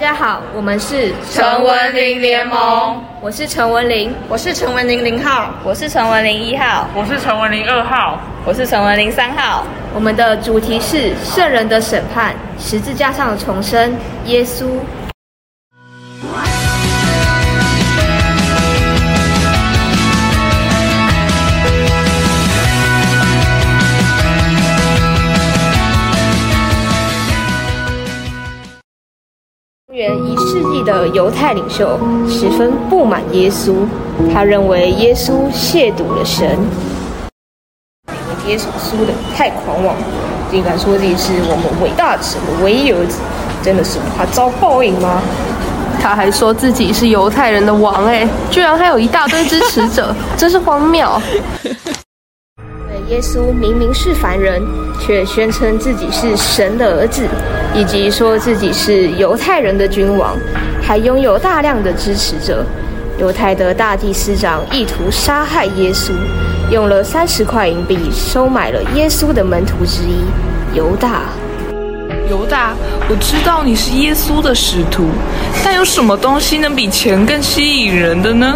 家好，我们是陈文玲联盟，我是陈文玲，我是陈文玲零号，我是陈文玲一号，我是陈文玲二号，我是陈文玲三号。我们的主题是圣人的审判，十字架上的重生，耶稣。一世纪的犹太领袖十分不满耶稣，他认为耶稣亵渎了神。耶稣输的太狂妄，竟敢说自己是我们伟大的神的唯一儿子，真的是不怕遭报应吗？他还说自己是犹太人的王，哎，居然还有一大堆支持者，真是荒谬。耶稣明明是凡人，却宣称自己是神的儿子，以及说自己是犹太人的君王，还拥有大量的支持者。犹太的大祭司长意图杀害耶稣，用了三十块银币收买了耶稣的门徒之一犹大。犹大，我知道你是耶稣的使徒，但有什么东西能比钱更吸引人的呢？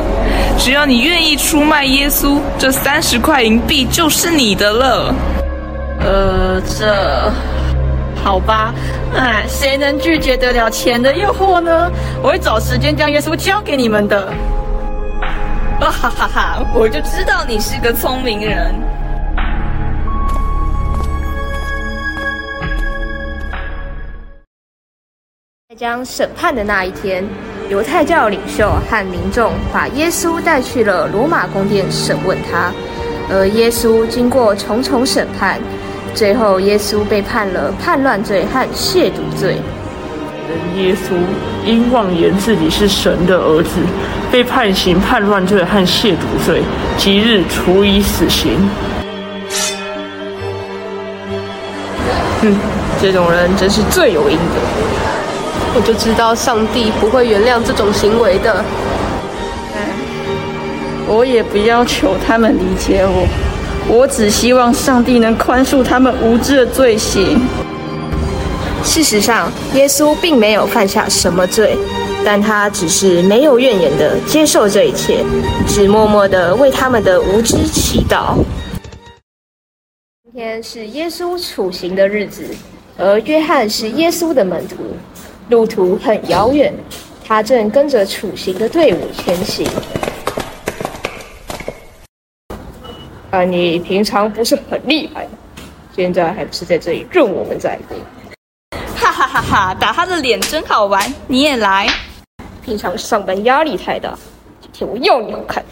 只要你愿意出卖耶稣，这三十块银币就是你的了。呃，这好吧，哎，谁能拒绝得了钱的诱惑呢？我会找时间将耶稣交给你们的。哈哈哈！我就知道你是个聪明人。将审判的那一天，犹太教领袖和民众把耶稣带去了罗马宫殿审问他，而耶稣经过重重审判，最后耶稣被判了叛乱罪和亵渎罪。人耶稣因妄言自己是神的儿子，被判刑叛乱罪和亵渎罪，即日处以死刑。哼，这种人真是罪有应得。我就知道上帝不会原谅这种行为的。我也不要求他们理解我，我只希望上帝能宽恕他们无知的罪行。事实上，耶稣并没有犯下什么罪，但他只是没有怨言的接受这一切，只默默的为他们的无知祈祷。今天是耶稣处刑的日子，而约翰是耶稣的门徒。路途很遥远，他正跟着处刑的队伍前行。啊，你平常不是很厉害，现在还不是在这里任我们宰割？哈哈哈哈！打他的脸真好玩，你也来。平常上班压力太大，今天我要你好看。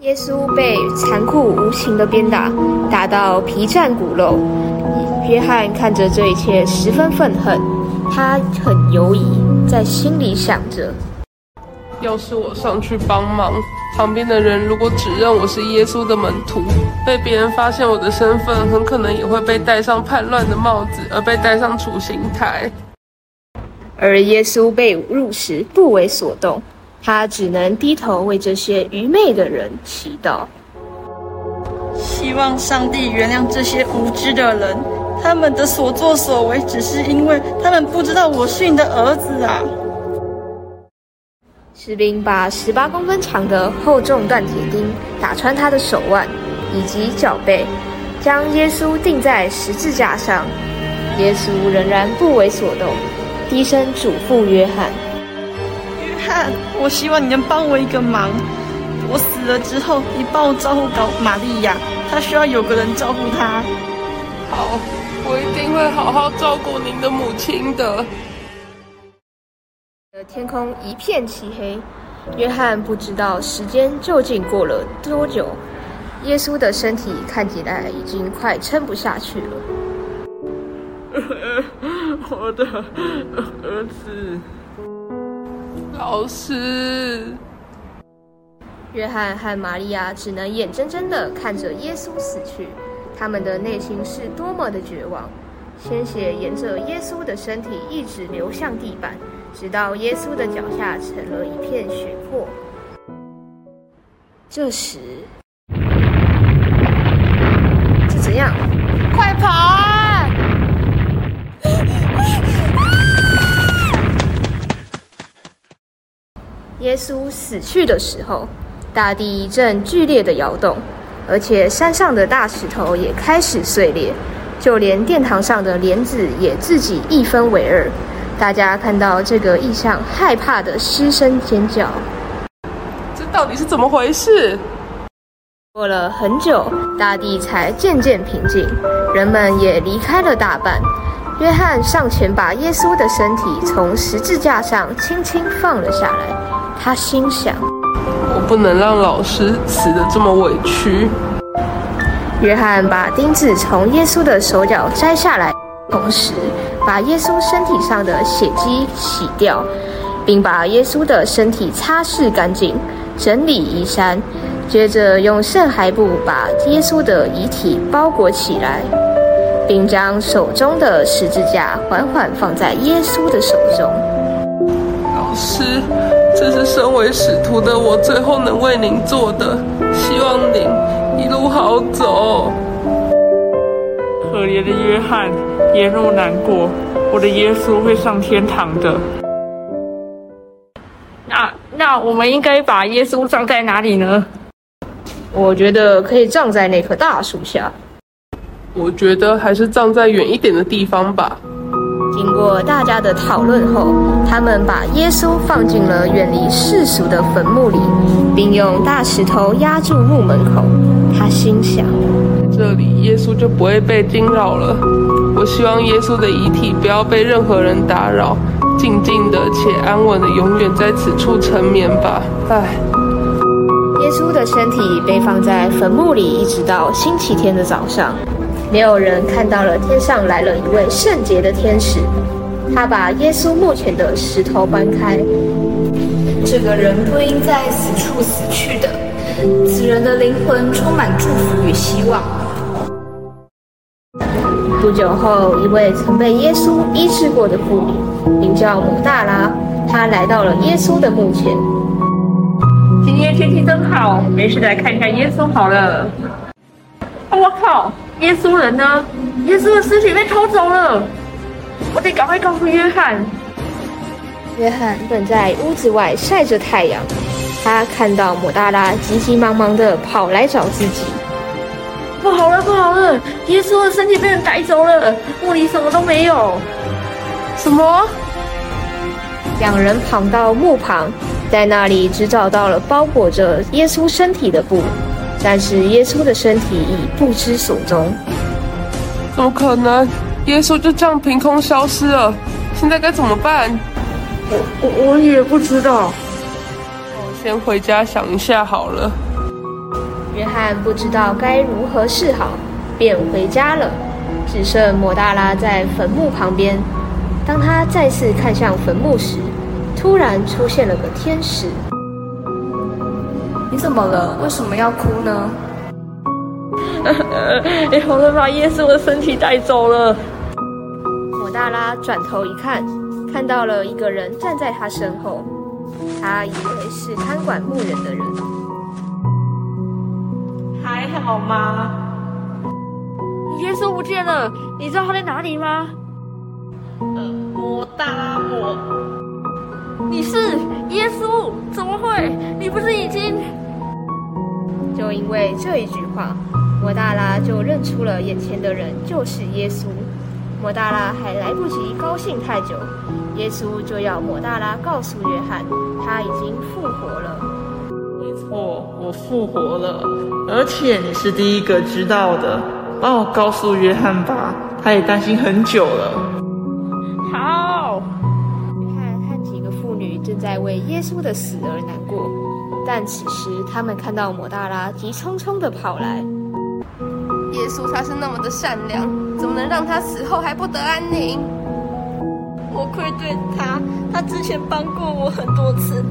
耶稣被残酷无情的鞭打，打到皮绽骨肉。约翰看着这一切，十分愤恨。他很犹疑，在心里想着：要是我上去帮忙，旁边的人如果指认我是耶稣的门徒，被别人发现我的身份，很可能也会被戴上叛乱的帽子，而被带上处刑台。而耶稣被侮辱时不为所动，他只能低头为这些愚昧的人祈祷，希望上帝原谅这些无知的人。他们的所作所为，只是因为他们不知道我是你的儿子啊！士兵把十八公分长的厚重锻铁钉打穿他的手腕以及脚背，将耶稣钉在十字架上。耶稣仍然不为所动，低声嘱咐约翰：“约翰，我希望你能帮我一个忙。我死了之后，你帮我照顾搞玛利亚，她需要有个人照顾她。”好。我一定会好好照顾您的母亲的。天空一片漆黑，约翰不知道时间究竟过了多久。耶稣的身体看起来已经快撑不下去了。我的儿子，老师。约翰和玛利亚只能眼睁睁的看着耶稣死去。他们的内心是多么的绝望，鲜血沿着耶稣的身体一直流向地板，直到耶稣的脚下成了一片血泊。这时，这怎样？快跑！耶稣死去的时候，大地一阵剧烈的摇动。而且山上的大石头也开始碎裂，就连殿堂上的帘子也自己一分为二。大家看到这个异象，害怕的失声尖叫。这到底是怎么回事？过了很久，大地才渐渐平静，人们也离开了大半。约翰上前把耶稣的身体从十字架上轻轻放了下来。他心想：我不能让老师死得这么委屈。约翰把钉子从耶稣的手脚摘下来，同时把耶稣身体上的血迹洗掉，并把耶稣的身体擦拭干净，整理衣衫，接着用圣骸布把耶稣的遗体包裹起来，并将手中的十字架缓缓放在耶稣的手中。老师。这是身为使徒的我最后能为您做的，希望您一路好走。可怜的约翰，别那么难过，我的耶稣会上天堂的。那那我们应该把耶稣葬在哪里呢？我觉得可以葬在那棵大树下。我觉得还是葬在远一点的地方吧。经过大家的讨论后，他们把耶稣放进了远离世俗的坟墓里，并用大石头压住墓门口。他心想：这里耶稣就不会被惊扰了。我希望耶稣的遗体不要被任何人打扰，静静的且安稳的永远在此处沉眠吧。唉。耶稣的身体被放在坟墓里，一直到星期天的早上。没有人看到了天上来了一位圣洁的天使，他把耶稣墓前的石头搬开。这个人不应在此处死去的，此人的灵魂充满祝福与希望。不久后，一位曾被耶稣医治过的妇女，名叫母大拉，她来到了耶稣的墓前。今天天气真好，没事来看一下耶稣好了。我靠！耶稣人呢？耶稣的尸体被偷走了，我得赶快告诉约翰。约翰正在屋子外晒着太阳，他看到抹大拉急急忙忙地跑来找自己。不好了，不好了！耶稣的身体被人带走了，墓里什么都没有。什么？两人跑到墓旁，在那里只找到了包裹着耶稣身体的布。但是耶稣的身体已不知所踪，怎么可能？耶稣就这样凭空消失了？现在该怎么办？我我我也不知道。我先回家想一下好了。约翰不知道该如何是好，便回家了。只剩摩大拉在坟墓旁边。当他再次看向坟墓时，突然出现了个天使。你怎么了？为什么要哭呢？有人把耶稣的身体带走了。摩大拉转头一看，看到了一个人站在他身后，他以为是看管牧人的人。还好吗？耶稣不见了，你知道他在哪里吗？呃，摩大拉，我，你是耶稣？怎么会？你不是已经……就因为这一句话，摩大拉就认出了眼前的人就是耶稣。摩大拉还来不及高兴太久，耶稣就要摩大拉告诉约翰，他已经复活了。没错，我复活了，而且你是第一个知道的。帮我告诉约翰吧，他也担心很久了。好。约翰和几个妇女正在为耶稣的死而难过。但此时，他们看到抹大拉急匆匆地跑来。耶稣他是那么的善良，怎么能让他死后还不得安宁？我愧对他，他之前帮过我很多次，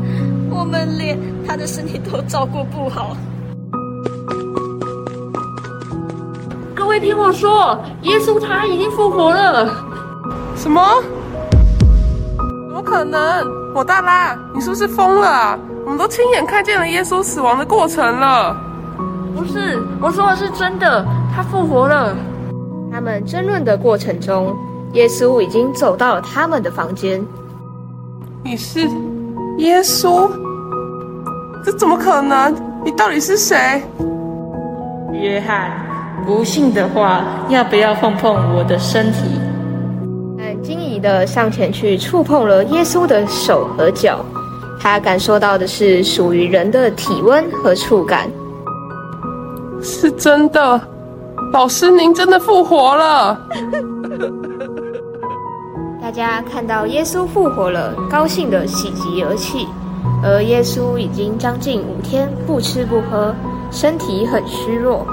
我们连他的身体都照顾不好。各位听我说，耶稣他已经复活了。什么？怎么可能？抹大拉，你是不是疯了啊？我们都亲眼看见了耶稣死亡的过程了。不是，我说的是真的，他复活了。他们争论的过程中，耶稣已经走到了他们的房间。你是耶稣？这怎么可能？你到底是谁？约翰，不信的话，要不要碰碰我的身体？很惊疑的上前去触碰了耶稣的手和脚，他感受到的是属于人的体温和触感。是真的，老师，您真的复活了！大家看到耶稣复活了，高兴的喜极而泣。而耶稣已经将近五天不吃不喝，身体很虚弱。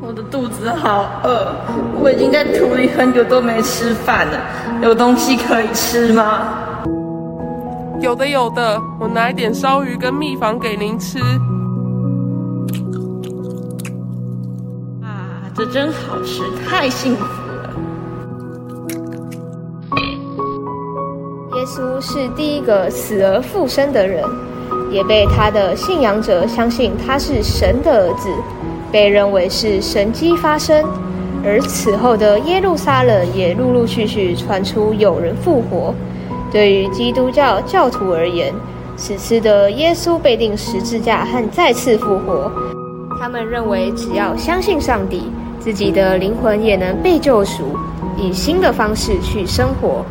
我的肚子好饿，我已经在土里很久都没吃饭了，有东西可以吃吗？有的，有的，我拿一点烧鱼跟蜜房给您吃。啊，这真好吃，太幸福了！耶稣是第一个死而复生的人，也被他的信仰者相信他是神的儿子。被认为是神迹发生，而此后的耶路撒冷也陆陆续续传出有人复活。对于基督教教徒而言，此次的耶稣被钉十字架和再次复活，他们认为只要相信上帝，自己的灵魂也能被救赎，以新的方式去生活。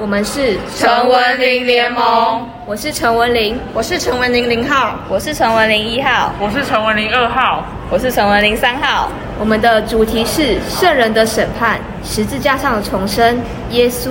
我们是陈文玲联盟，我是陈文玲，我是陈文玲零号，我是陈文玲一号，我是陈文玲二号，我是陈文玲三号。我们的主题是圣人的审判，十字架上的重生，耶稣。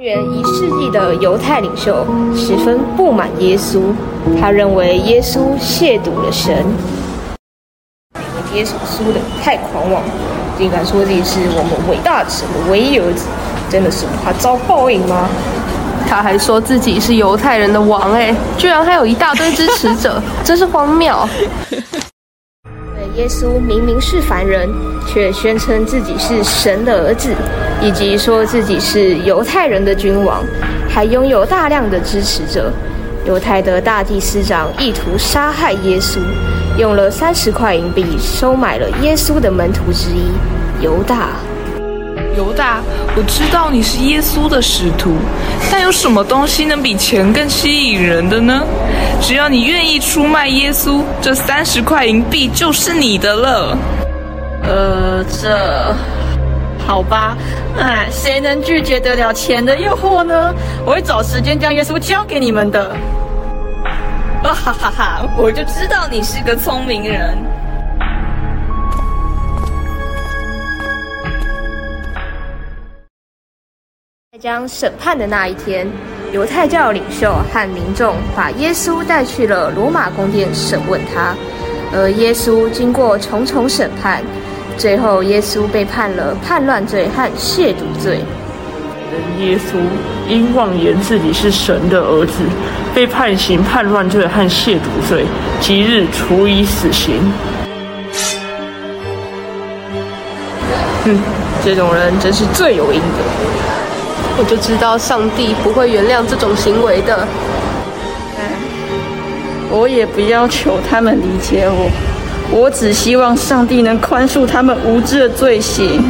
公元一世纪的犹太领袖十分不满耶稣，他认为耶稣亵渎了神。耶稣输的太狂妄，竟敢说自己是我们伟大的神的唯一儿子，真的是怕遭报应吗？他还说自己是犹太人的王，哎，居然还有一大堆支持者，真是荒谬。耶稣明明是凡人，却宣称自己是神的儿子，以及说自己是犹太人的君王，还拥有大量的支持者。犹太的大祭司长意图杀害耶稣，用了三十块银币收买了耶稣的门徒之一犹大。犹大，我知道你是耶稣的使徒，但有什么东西能比钱更吸引人的呢？只要你愿意出卖耶稣，这三十块银币就是你的了。呃，这好吧，哎，谁能拒绝得了钱的诱惑呢？我会找时间将耶稣交给你们的。哈哈哈哈！我就知道你是个聪明人。在将审判的那一天，犹太教领袖和民众把耶稣带去了罗马宫殿审问他，而耶稣经过重重审判，最后耶稣被判了叛乱罪和亵渎罪。人耶稣因妄言自己是神的儿子，被判刑叛乱罪和亵渎罪，即日处以死刑。哼，这种人真是罪有应得。我就知道上帝不会原谅这种行为的。我也不要求他们理解我，我只希望上帝能宽恕他们无知的罪行。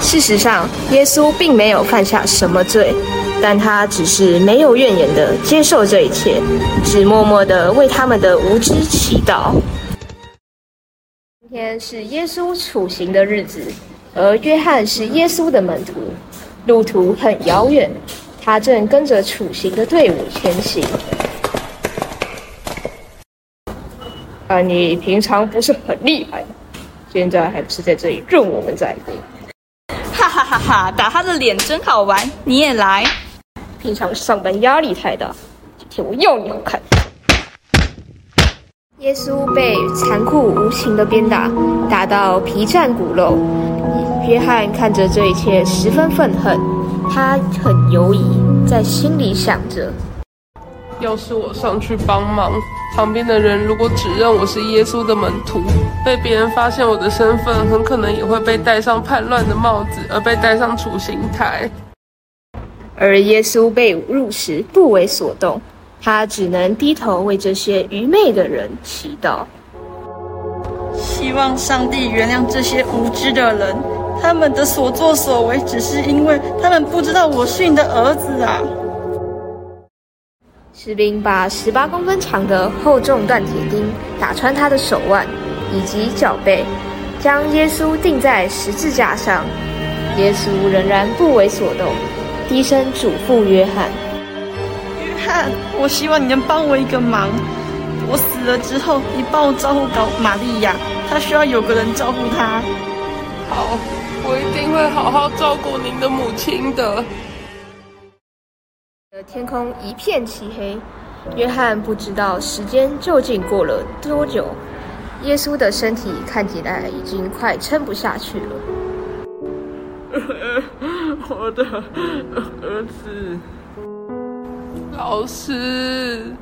事实上，耶稣并没有犯下什么罪，但他只是没有怨言的接受这一切，只默默的为他们的无知祈祷。今天是耶稣处刑的日子，而约翰是耶稣的门徒。路途很遥远，他正跟着处刑的队伍前行。啊，你平常不是很厉害，现在还不是在这里任我们宰割？哈哈哈哈！打他的脸真好玩，你也来。平常上班压力太大，今天我要你好看。耶稣被残酷无情的鞭打，打到皮绽骨肉。约翰看着这一切，十分愤恨，他很犹疑，在心里想着：要是我上去帮忙，旁边的人如果指认我是耶稣的门徒，被别人发现我的身份，很可能也会被戴上叛乱的帽子，而被带上处刑台。而耶稣被侮辱时不为所动，他只能低头为这些愚昧的人祈祷。希望上帝原谅这些无知的人，他们的所作所为只是因为他们不知道我是你的儿子啊！士兵把十八公分长的厚重锻铁钉打穿他的手腕以及脚背，将耶稣钉在十字架上。耶稣仍然不为所动，低声嘱咐约翰：“约翰，我希望你能帮我一个忙。”我死了之后，你帮我照顾搞玛利亚，她需要有个人照顾她。好，我一定会好好照顾您的母亲的。天空一片漆黑，约翰不知道时间究竟过了多久。耶稣的身体看起来已经快撑不下去了。我的儿子，老师。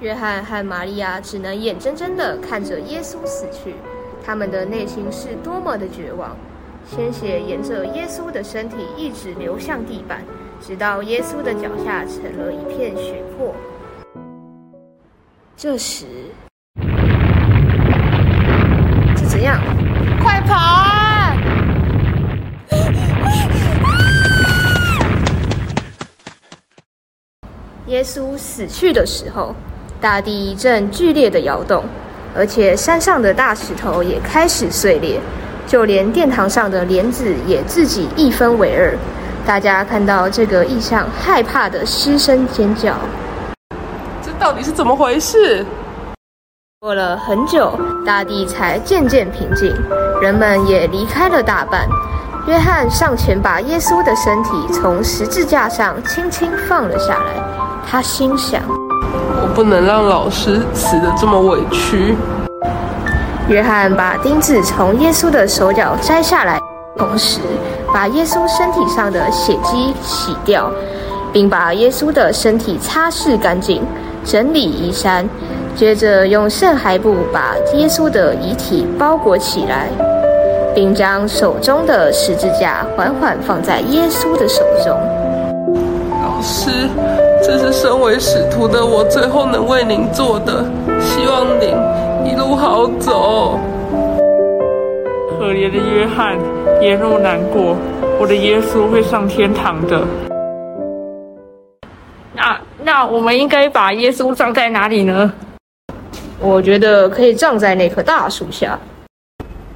约翰和玛利亚只能眼睁睁地看着耶稣死去，他们的内心是多么的绝望。鲜血沿着耶稣的身体一直流向地板，直到耶稣的脚下成了一片血泊。这时，是怎样？快跑啊！耶稣死去的时候。大地一阵剧烈的摇动，而且山上的大石头也开始碎裂，就连殿堂上的帘子也自己一分为二。大家看到这个异象，害怕的失声尖叫。这到底是怎么回事？过了很久，大地才渐渐平静，人们也离开了大半。约翰上前把耶稣的身体从十字架上轻轻放了下来，他心想。我不能让老师死得这么委屈。约翰把钉子从耶稣的手脚摘下来，同时把耶稣身体上的血迹洗掉，并把耶稣的身体擦拭干净，整理衣衫，接着用圣骸布把耶稣的遗体包裹起来，并将手中的十字架缓缓放在耶稣的手中。老师。这是身为使徒的我最后能为您做的，希望您一路好走。可怜的约翰，别那么难过，我的耶稣会上天堂的。那那我们应该把耶稣葬在哪里呢？我觉得可以葬在那棵大树下。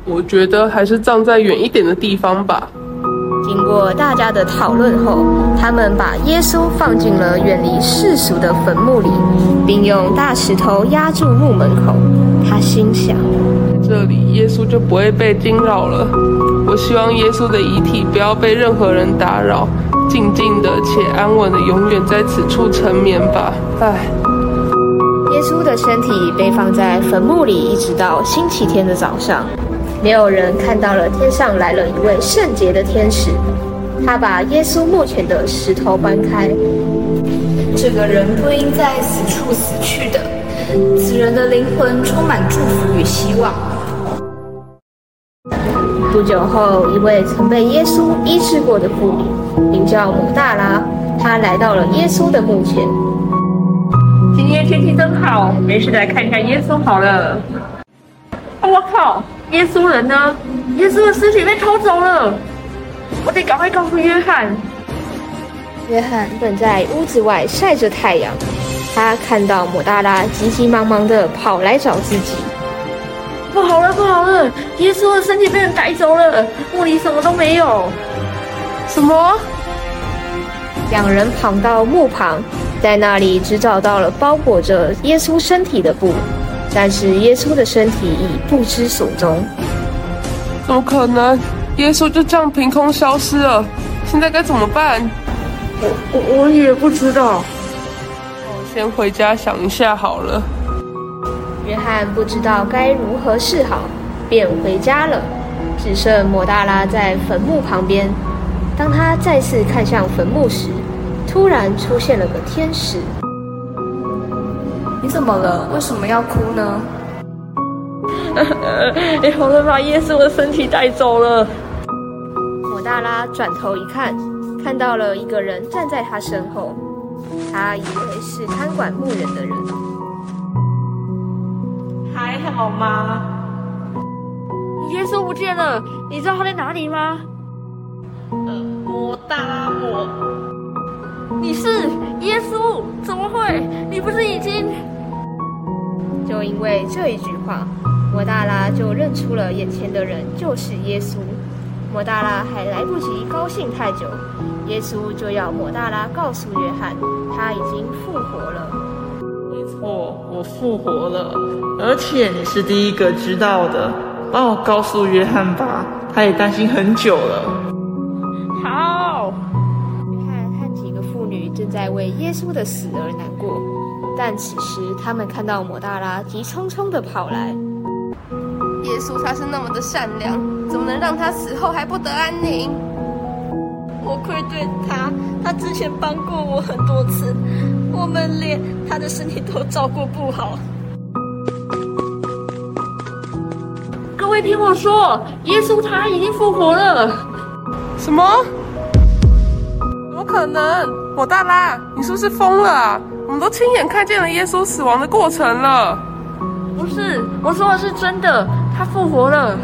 我觉得还是葬在远一点的地方吧。经过大家的讨论后，他们把耶稣放进了远离世俗的坟墓里，并用大石头压住墓门口。他心想：这里耶稣就不会被惊扰了。我希望耶稣的遗体不要被任何人打扰，静静的且安稳的永远在此处沉眠吧。唉。耶稣的身体被放在坟墓里，一直到星期天的早上。没有人看到了天上来了一位圣洁的天使，他把耶稣墓前的石头搬开。这个人不应在此处死去的，此人的灵魂充满祝福与希望。不久后，一位曾被耶稣医治过的妇女，名叫姆大拉，她来到了耶稣的墓前。今天天气真好，没事来看一下耶稣好了。我靠！耶稣人呢？耶稣的尸体被偷走了，我得赶快告诉约翰。约翰正在屋子外晒着太阳，他看到姆大拉急急忙忙地跑来找自己。不好了，不好了！耶稣的身体被人带走了，墓里什么都没有。什么？两人跑到墓旁，在那里只找到了包裹着耶稣身体的布。但是耶稣的身体已不知所踪，怎么可能？耶稣就这样凭空消失了？现在该怎么办？我我我也不知道。我先回家想一下好了。约翰不知道该如何是好，便回家了。只剩摩大拉在坟墓旁边。当他再次看向坟墓时，突然出现了个天使。你怎么了？为什么要哭呢？有人把耶稣的身体带走了。抹大拉转头一看，看到了一个人站在他身后，他以为是看管牧人的人。还好吗？耶稣不见了，你知道他在哪里吗？呃，抹大拉我，你是耶稣？怎么会？你不是已经……就因为这一句话，摩大拉就认出了眼前的人就是耶稣。摩大拉还来不及高兴太久，耶稣就要摩大拉告诉约翰，他已经复活了。没错，我复活了，而且你是第一个知道的。帮我告诉约翰吧，他也担心很久了。好。约翰和几个妇女正在为耶稣的死而难过，但此时他们看到摩大拉急匆匆的跑来。耶稣他是那么的善良，怎么能让他死后还不得安宁？我愧对他，他之前帮过我很多次，我们连他的身体都照顾不好。位听我说，耶稣他已经复活了。什么？怎么可能？我大拉，你是不是疯了啊？我们都亲眼看见了耶稣死亡的过程了。不是，我说的是真的，他复活了。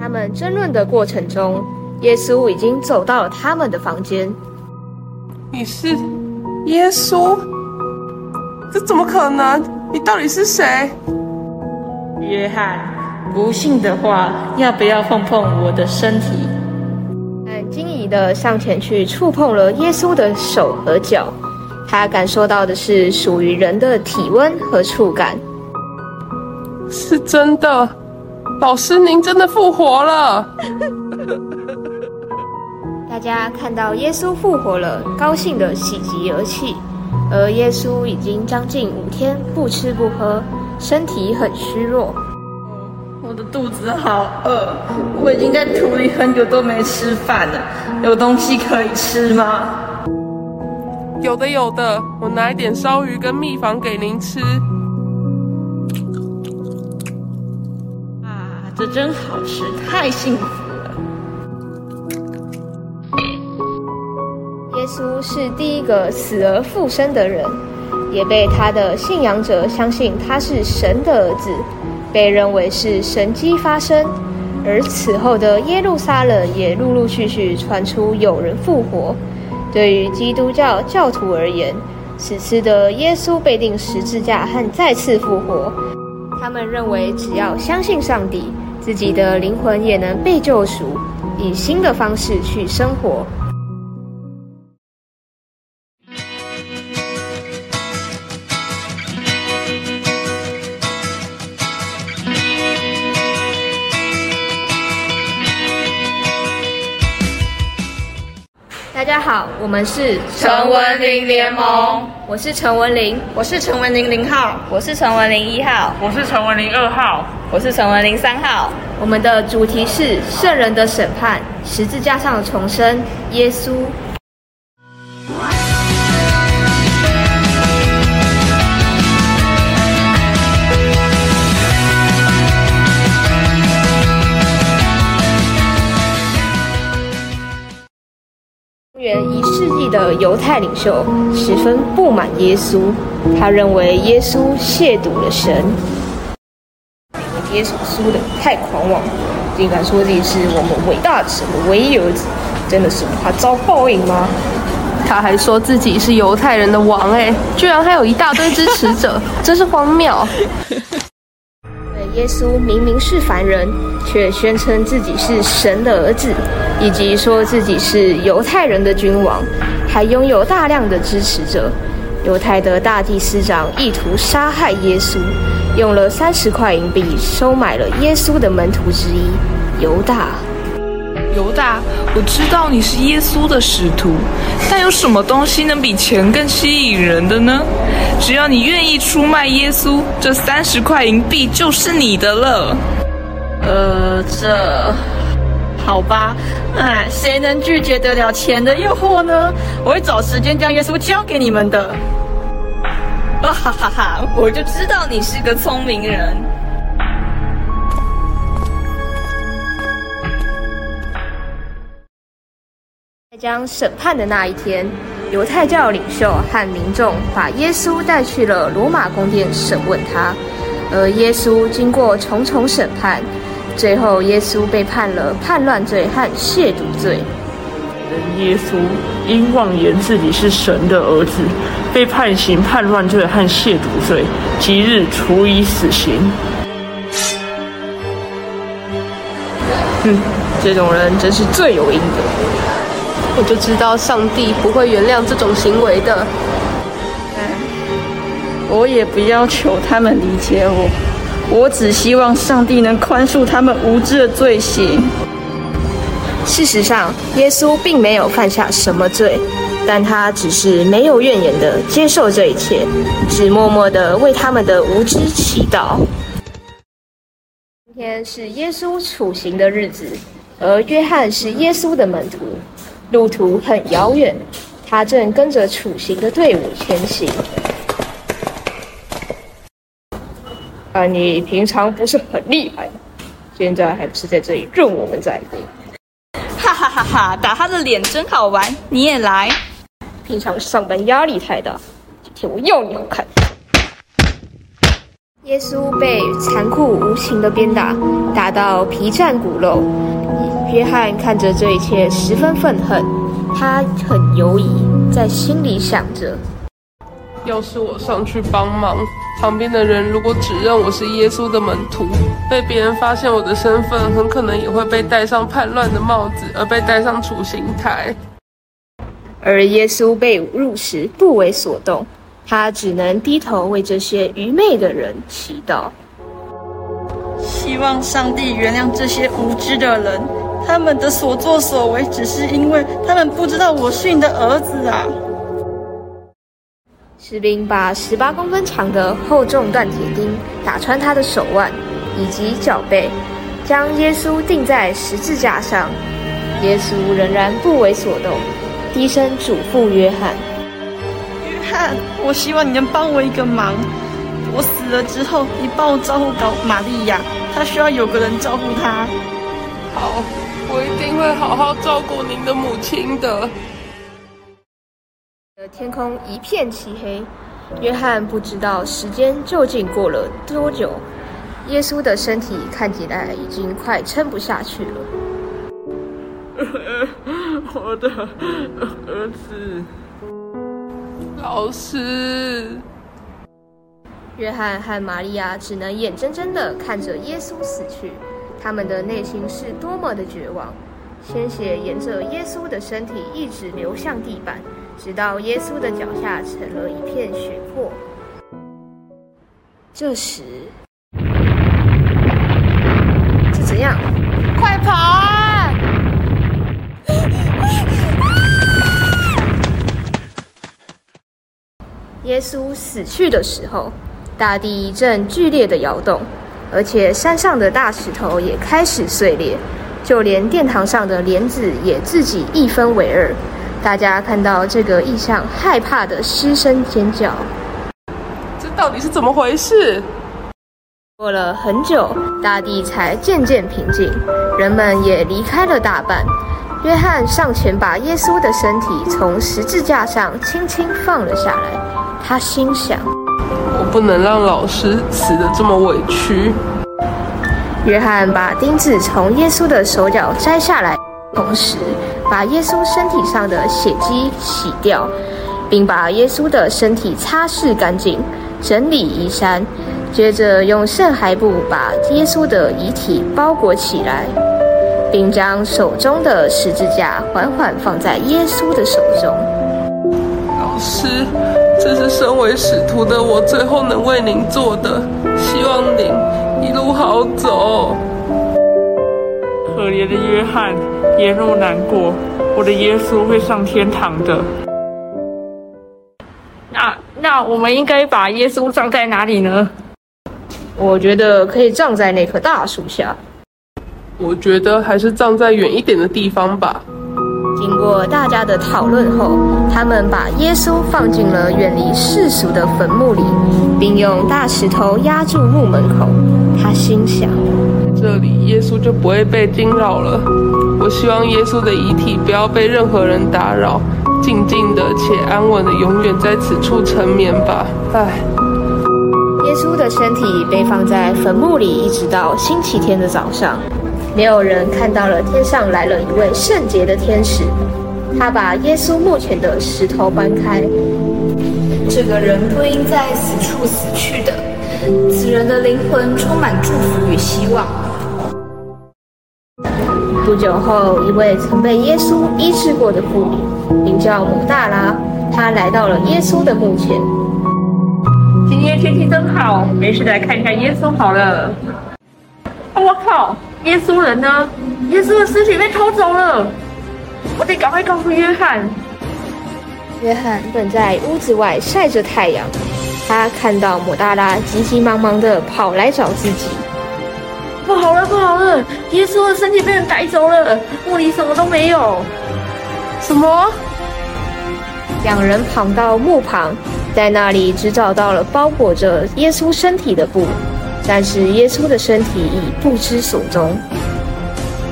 他们争论的过程中，耶稣已经走到了他们的房间。你是耶稣？这怎么可能？你到底是谁？约翰，不信的话，要不要碰碰我的身体？很惊疑的上前去触碰了耶稣的手和脚，他感受到的是属于人的体温和触感。是真的，老师，您真的复活了！大家看到耶稣复活了，高兴的喜极而泣。而耶稣已经将近五天不吃不喝，身体很虚弱。我的肚子好饿，我已经在土里很久都没吃饭了，有东西可以吃吗？有的，有的，我拿一点烧鱼跟蜜房给您吃。啊，这真好吃，太幸福了！耶稣是第一个死而复生的人，也被他的信仰者相信他是神的儿子，被认为是神迹发生。而此后的耶路撒冷也陆陆续续传出有人复活。对于基督教教徒而言，此次的耶稣被钉十字架和再次复活，他们认为只要相信上帝，自己的灵魂也能被救赎，以新的方式去生活。我们是陈文玲联盟，我是陈文玲，我是陈文玲零号，我是陈文玲一号，我是陈文玲二号，我是陈文玲三号。我们的主题是圣人的审判，十字架上的重生，耶稣。公元一世纪的犹太领袖十分不满耶稣，他认为耶稣亵渎了神。耶稣输的太狂妄，竟敢说自己是我们伟大的神的唯一儿子，真的是怕遭报应吗？他还说自己是犹太人的王，哎，居然还有一大堆支持者，真是荒谬。耶稣明明是凡人，却宣称自己是神的儿子，以及说自己是犹太人的君王，还拥有大量的支持者。犹太的大祭司长意图杀害耶稣，用了三十块银币收买了耶稣的门徒之一犹大。犹大，我知道你是耶稣的使徒，但有什么东西能比钱更吸引人的呢？只要你愿意出卖耶稣，这三十块银币就是你的了。呃，这好吧，哎，谁能拒绝得了钱的诱惑呢？我会找时间将耶稣交给你们的。哈哈哈！我就知道你是个聪明人。在将审判的那一天，犹太教领袖和民众把耶稣带去了罗马宫殿审问他，而耶稣经过重重审判，最后耶稣被判了叛乱罪和亵渎罪。人耶稣因妄言自己是神的儿子，被判刑叛乱罪和亵渎罪，即日处以死刑。嗯，这种人真是罪有应得。我就知道上帝不会原谅这种行为的。我也不要求他们理解我，我只希望上帝能宽恕他们无知的罪行。事实上，耶稣并没有犯下什么罪，但他只是没有怨言的接受这一切，只默默的为他们的无知祈祷。今天是耶稣处刑的日子，而约翰是耶稣的门徒，路途很遥远，他正跟着处刑的队伍前行。啊，你平常不是很厉害吗？现在还不是在这里任我们宰割？哈哈哈哈！打他的脸真好玩，你也来。平常上班压力太大，今天我要你好看。耶稣被残酷无情的鞭打，打到皮绽骨肉。约翰看着这一切，十分愤恨，他很犹疑，在心里想着：要是我上去帮忙，旁边的人如果指认我是耶稣的门徒，被别人发现我的身份，很可能也会被戴上叛乱的帽子，而被戴上处刑台。而耶稣被侮辱时不为所动，他只能低头为这些愚昧的人祈祷。希望上帝原谅这些无知的人，他们的所作所为只是因为他们不知道我是你的儿子啊！士兵把十八公分长的厚重断铁钉打穿他的手腕以及脚背，将耶稣钉在十字架上。耶稣仍然不为所动，低声嘱咐约翰：“约翰，我希望你能帮我一个忙。我死了之后，你帮我照顾搞玛利亚，她需要有个人照顾她。”好，我一定会好好照顾您的母亲的。天空一片漆黑，约翰不知道时间究竟过了多久。耶稣的身体看起来已经快撑不下去了。我的儿子，老师。约翰和玛利亚只能眼睁睁地看着耶稣死去，他们的内心是多么的绝望。鲜血沿着耶稣的身体一直流向地板，直到耶稣的脚下成了一片血泊。这时，是怎样？快跑啊！耶稣死去的时候，大地一阵剧烈的摇动，而且山上的大石头也开始碎裂，就连殿堂上的帘子也自己一分为二。大家看到这个异象，害怕的失声尖叫。这到底是怎么回事？过了很久，大地才渐渐平静，人们也离开了大半。约翰上前把耶稣的身体从十字架上轻轻放了下来，他心想：我不能让老师死得这么委屈。约翰把钉子从耶稣的手脚摘下来，同时把耶稣身体上的血迹洗掉，并把耶稣的身体擦拭干净，整理衣衫，接着用圣骸布把耶稣的遗体包裹起来，并将手中的十字架缓缓放在耶稣的手中。老师，这是身为使徒的我最后能为您做的，希望您一路好走。可怜的约翰，别那么难过，我的耶稣会上天堂的。那那我们应该把耶稣葬在哪里呢？我觉得可以葬在那棵大树下。我觉得还是葬在远一点的地方吧。经过大家的讨论后，他们把耶稣放进了远离世俗的坟墓里，并用大石头压住墓门口。他心想：这里耶稣就不会被惊扰了。我希望耶稣的遗体不要被任何人打扰，静静的且安稳的永远在此处沉眠吧。唉。耶稣的身体被放在坟墓里，一直到星期天的早上。没有人看到了天上来了一位圣洁的天使，他把耶稣墓前的石头搬开。这个人不应在此处死去的，此人的灵魂充满祝福与希望。不久后，一位曾被耶稣医治过的妇女，名叫母大拉，她来到了耶稣的墓前。今天天气真好，没事来看看耶稣好了。我靠！耶稣人呢？耶稣的尸体被偷走了，我得赶快告诉约翰。约翰正在屋子外晒着太阳，他看到抹大拉急急忙忙的跑来找自己。不好了，不好了！耶稣的身体被人带走了，墓里什么都没有。什么？两人跑到墓旁，在那里只找到了包裹着耶稣身体的布。但是耶稣的身体已不知所踪，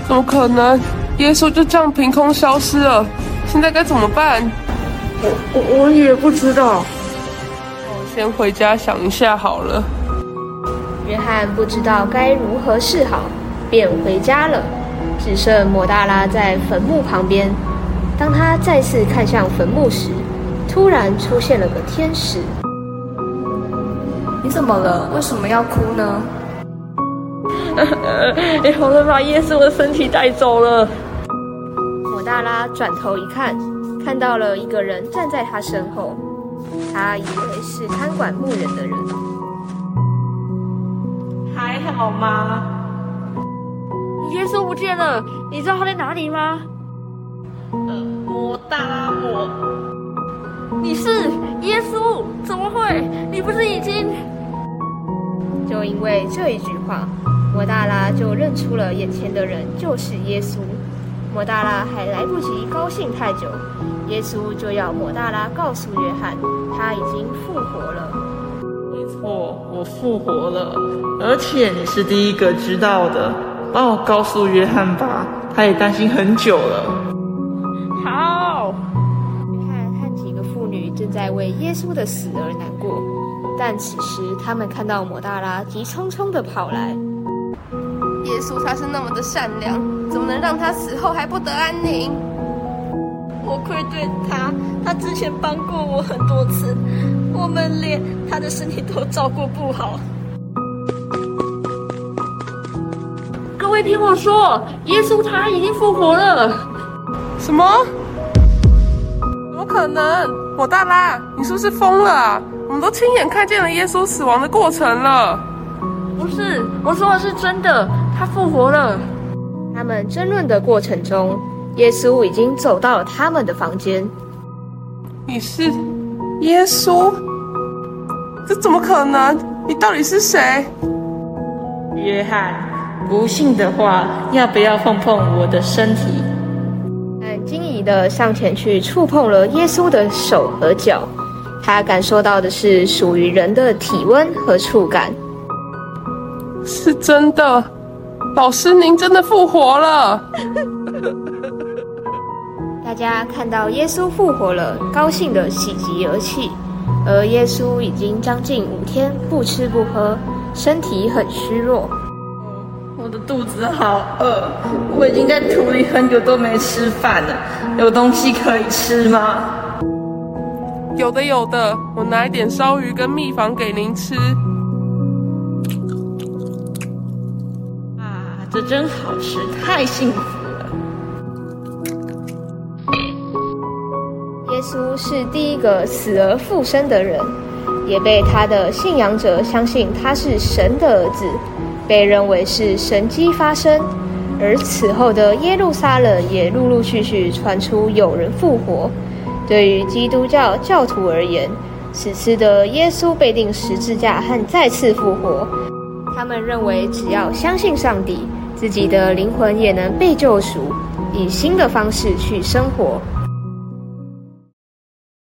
怎么可能？耶稣就这样凭空消失了？现在该怎么办？我我我也不知道。我先回家想一下好了。约翰不知道该如何是好，便回家了。只剩摩大拉在坟墓旁边。当他再次看向坟墓时，突然出现了个天使。你怎么了？为什么要哭呢？有人把耶稣的身体带走了。莫大拉转头一看，看到了一个人站在他身后，他以为是看管墓人的人。还好吗？耶稣不见了，你知道他在哪里吗？呃，抹大拉，我。你是耶稣？怎么会？你不是已经……就因为这一句话，摩大拉就认出了眼前的人就是耶稣。摩大拉还来不及高兴太久，耶稣就要摩大拉告诉约翰，他已经复活了。没错，我复活了，而且你是第一个知道的。帮我告诉约翰吧，他也担心很久了。好。约翰和几个妇女正在为耶稣的死而难过。但此时，他们看到抹大拉急匆匆地跑来。耶稣他是那么的善良，怎么能让他死后还不得安宁？我愧对他，他之前帮过我很多次，我们连他的身体都照顾不好。各位听我说，耶稣他已经复活了。什么？怎么可能？抹大拉，你是不是疯了啊？我们都亲眼看见了耶稣死亡的过程了。不是，我说的是真的，他复活了。他们争论的过程中，耶稣已经走到了他们的房间。你是耶稣？这怎么可能？你到底是谁？约翰，不信的话，要不要碰碰我的身体？很惊疑的上前去触碰了耶稣的手和脚。他感受到的是属于人的体温和触感，是真的。老师，您真的复活了！大家看到耶稣复活了，高兴的喜极而泣。而耶稣已经将近五天不吃不喝，身体很虚弱。我的肚子好饿，我已经在土里很久都没吃饭了。有东西可以吃吗？有的有的，我拿一点烧鱼跟蜜房给您吃。啊，这真好吃，太幸福耶稣是第一个死而复生的人，也被他的信仰者相信他是神的儿子，被认为是神迹发生。而此后的耶路撒冷也陆陆续续传出有人复活。对于基督教教徒而言，此次的耶稣被钉十字架和再次复活，他们认为只要相信上帝，自己的灵魂也能被救赎。以新的方式去生活。